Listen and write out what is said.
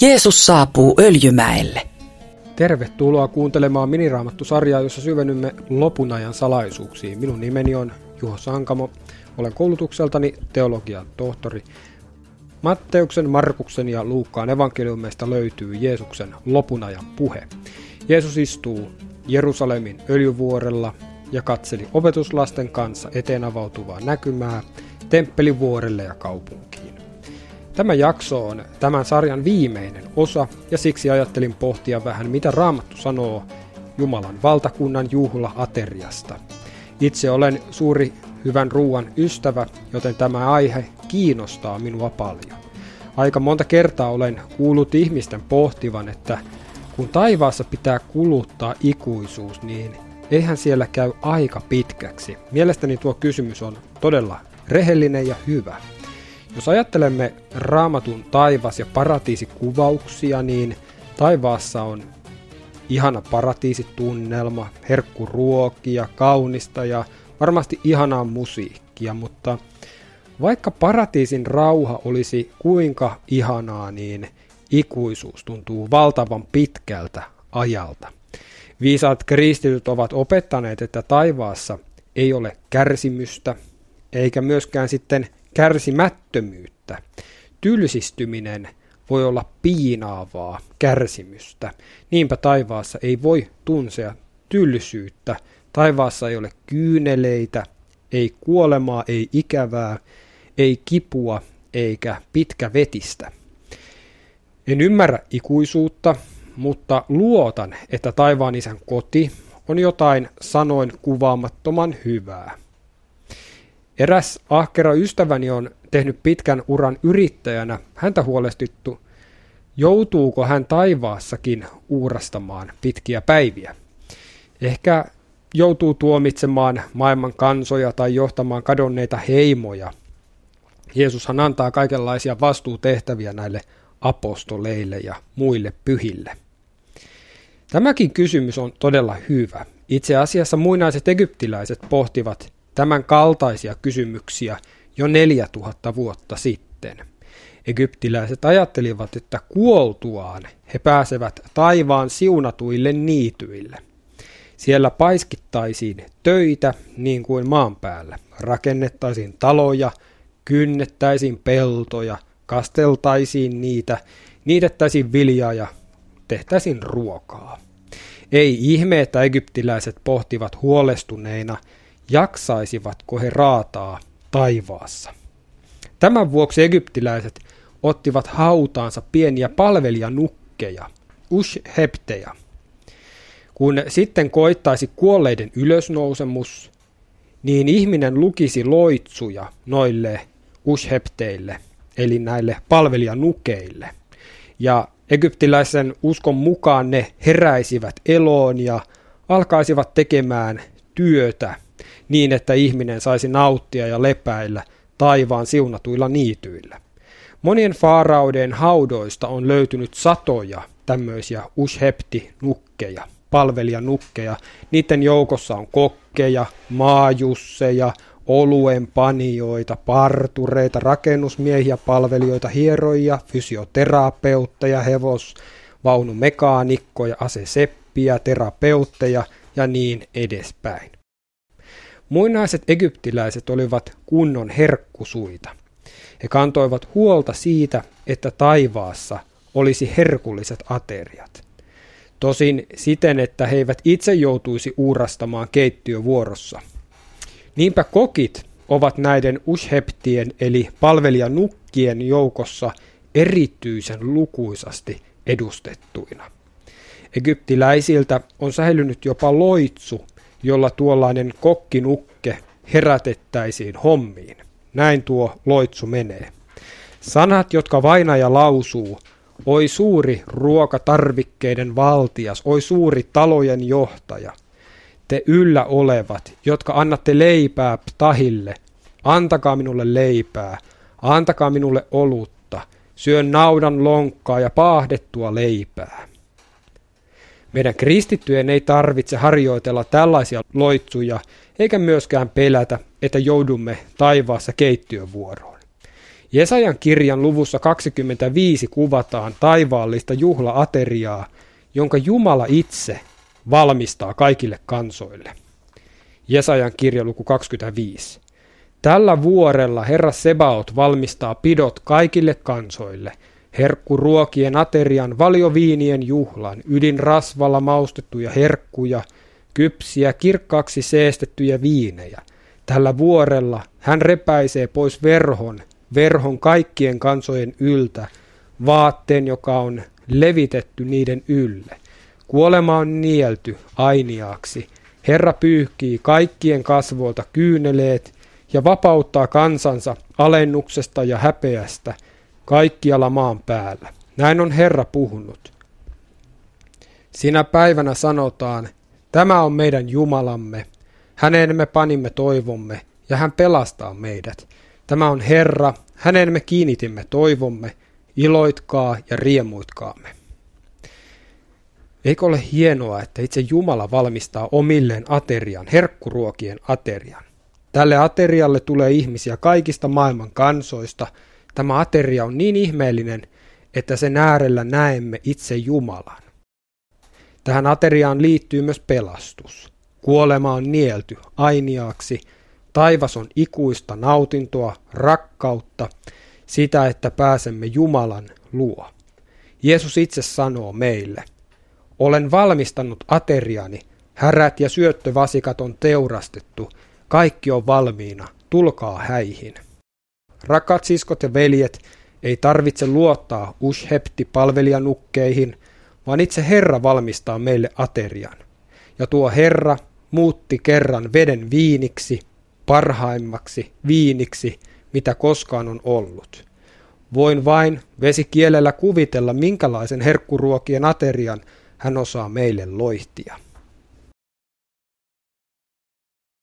Jeesus saapuu Öljymäelle. Tervetuloa kuuntelemaan miniraamattu-sarjaa, jossa syvennymme lopun ajan salaisuuksiin. Minun nimeni on Juho Sankamo. Olen koulutukseltani teologian tohtori. Matteuksen, Markuksen ja Luukkaan evankeliumeista löytyy Jeesuksen lopun ajan puhe. Jeesus istuu Jerusalemin öljyvuorella ja katseli opetuslasten kanssa eteen avautuvaa näkymää temppelivuorelle ja kaupunkiin. Tämä jakso on tämän sarjan viimeinen osa ja siksi ajattelin pohtia vähän mitä Raamattu sanoo Jumalan valtakunnan juhla-ateriasta. Itse olen suuri hyvän ruoan ystävä, joten tämä aihe kiinnostaa minua paljon. Aika monta kertaa olen kuullut ihmisten pohtivan, että kun taivaassa pitää kuluttaa ikuisuus, niin eihän siellä käy aika pitkäksi. Mielestäni tuo kysymys on todella rehellinen ja hyvä. Jos ajattelemme raamatun taivas- ja paratiisikuvauksia, niin taivaassa on ihana paratiisitunnelma, herkkuruokia, kaunista ja varmasti ihanaa musiikkia, mutta vaikka paratiisin rauha olisi kuinka ihanaa, niin ikuisuus tuntuu valtavan pitkältä ajalta. Viisaat kristityt ovat opettaneet, että taivaassa ei ole kärsimystä, eikä myöskään sitten kärsimättömyyttä. Tylsistyminen voi olla piinaavaa kärsimystä. Niinpä taivaassa ei voi tunsea tylsyyttä. Taivaassa ei ole kyyneleitä, ei kuolemaa, ei ikävää, ei kipua eikä pitkä vetistä. En ymmärrä ikuisuutta, mutta luotan, että taivaan isän koti on jotain sanoin kuvaamattoman hyvää. Eräs ahkera ystäväni on tehnyt pitkän uran yrittäjänä. Häntä huolestuttu, joutuuko hän taivaassakin uurastamaan pitkiä päiviä. Ehkä joutuu tuomitsemaan maailman kansoja tai johtamaan kadonneita heimoja. Jeesushan antaa kaikenlaisia vastuutehtäviä näille apostoleille ja muille pyhille. Tämäkin kysymys on todella hyvä. Itse asiassa muinaiset egyptiläiset pohtivat tämän kaltaisia kysymyksiä jo 4000 vuotta sitten. Egyptiläiset ajattelivat, että kuoltuaan he pääsevät taivaan siunatuille niityille. Siellä paiskittaisiin töitä niin kuin maan päällä. Rakennettaisiin taloja, kynnettäisiin peltoja, kasteltaisiin niitä, niitettäisiin viljaa ja tehtäisiin ruokaa. Ei ihme, että egyptiläiset pohtivat huolestuneina, jaksaisivatko he raataa taivaassa. Tämän vuoksi egyptiläiset ottivat hautaansa pieniä palvelijanukkeja, ushhepteja. Kun sitten koittaisi kuolleiden ylösnousemus, niin ihminen lukisi loitsuja noille ushhepteille, eli näille palvelijanukeille. Ja egyptiläisen uskon mukaan ne heräisivät eloon ja alkaisivat tekemään työtä niin, että ihminen saisi nauttia ja lepäillä taivaan siunatuilla niityillä. Monien faarauden haudoista on löytynyt satoja tämmöisiä ushepti-nukkeja, palvelijanukkeja. Niiden joukossa on kokkeja, maajusseja, oluen panioita, partureita, rakennusmiehiä, palvelijoita, hieroja, fysioterapeutteja, hevos, vaunumekaanikkoja, aseseppiä, terapeutteja ja niin edespäin. Muinaiset egyptiläiset olivat kunnon herkkusuita. He kantoivat huolta siitä, että taivaassa olisi herkulliset ateriat. Tosin siten, että he eivät itse joutuisi uurastamaan keittiövuorossa. Niinpä kokit ovat näiden usheptien eli palvelijanukkien joukossa erityisen lukuisasti edustettuina. Egyptiläisiltä on säilynyt jopa loitsu, jolla tuollainen kokkinukke herätettäisiin hommiin. Näin tuo loitsu menee. Sanat, jotka vainaja lausuu, oi suuri ruokatarvikkeiden valtias, oi suuri talojen johtaja, te yllä olevat, jotka annatte leipää tahille, antakaa minulle leipää, antakaa minulle olutta, syön naudan lonkkaa ja paahdettua leipää. Meidän kristittyjen ei tarvitse harjoitella tällaisia loitsuja, eikä myöskään pelätä, että joudumme taivaassa keittiövuoroon. Jesajan kirjan luvussa 25 kuvataan taivaallista juhlaateriaa, jonka Jumala itse valmistaa kaikille kansoille. Jesajan kirja luku 25. Tällä vuorella Herra Sebaot valmistaa pidot kaikille kansoille, herkkuruokien aterian, valioviinien juhlan, ydinrasvalla maustettuja herkkuja, kypsiä, kirkkaaksi seestettyjä viinejä. Tällä vuorella hän repäisee pois verhon, verhon kaikkien kansojen yltä, vaatteen, joka on levitetty niiden ylle. Kuolema on nielty ainiaaksi. Herra pyyhkii kaikkien kasvoilta kyyneleet ja vapauttaa kansansa alennuksesta ja häpeästä kaikkialla maan päällä. Näin on Herra puhunut. Sinä päivänä sanotaan, tämä on meidän Jumalamme, häneen me panimme toivomme, ja hän pelastaa meidät. Tämä on Herra, häneen me kiinnitimme toivomme, iloitkaa ja riemuitkaamme. Eikö ole hienoa, että itse Jumala valmistaa omilleen aterian, herkkuruokien aterian? Tälle aterialle tulee ihmisiä kaikista maailman kansoista. Tämä ateria on niin ihmeellinen, että sen äärellä näemme itse Jumalan. Tähän ateriaan liittyy myös pelastus. Kuolema on nielty ainiaaksi, taivas on ikuista nautintoa, rakkautta, sitä, että pääsemme Jumalan luo. Jeesus itse sanoo meille, olen valmistanut ateriani, härät ja syöttövasikat on teurastettu, kaikki on valmiina, tulkaa häihin. Rakat siskot ja veljet, ei tarvitse luottaa ushepti palvelijanukkeihin, vaan itse Herra valmistaa meille aterian. Ja tuo Herra muutti kerran veden viiniksi, parhaimmaksi viiniksi, mitä koskaan on ollut. Voin vain vesikielellä kuvitella, minkälaisen herkkuruokien aterian hän osaa meille loihtia.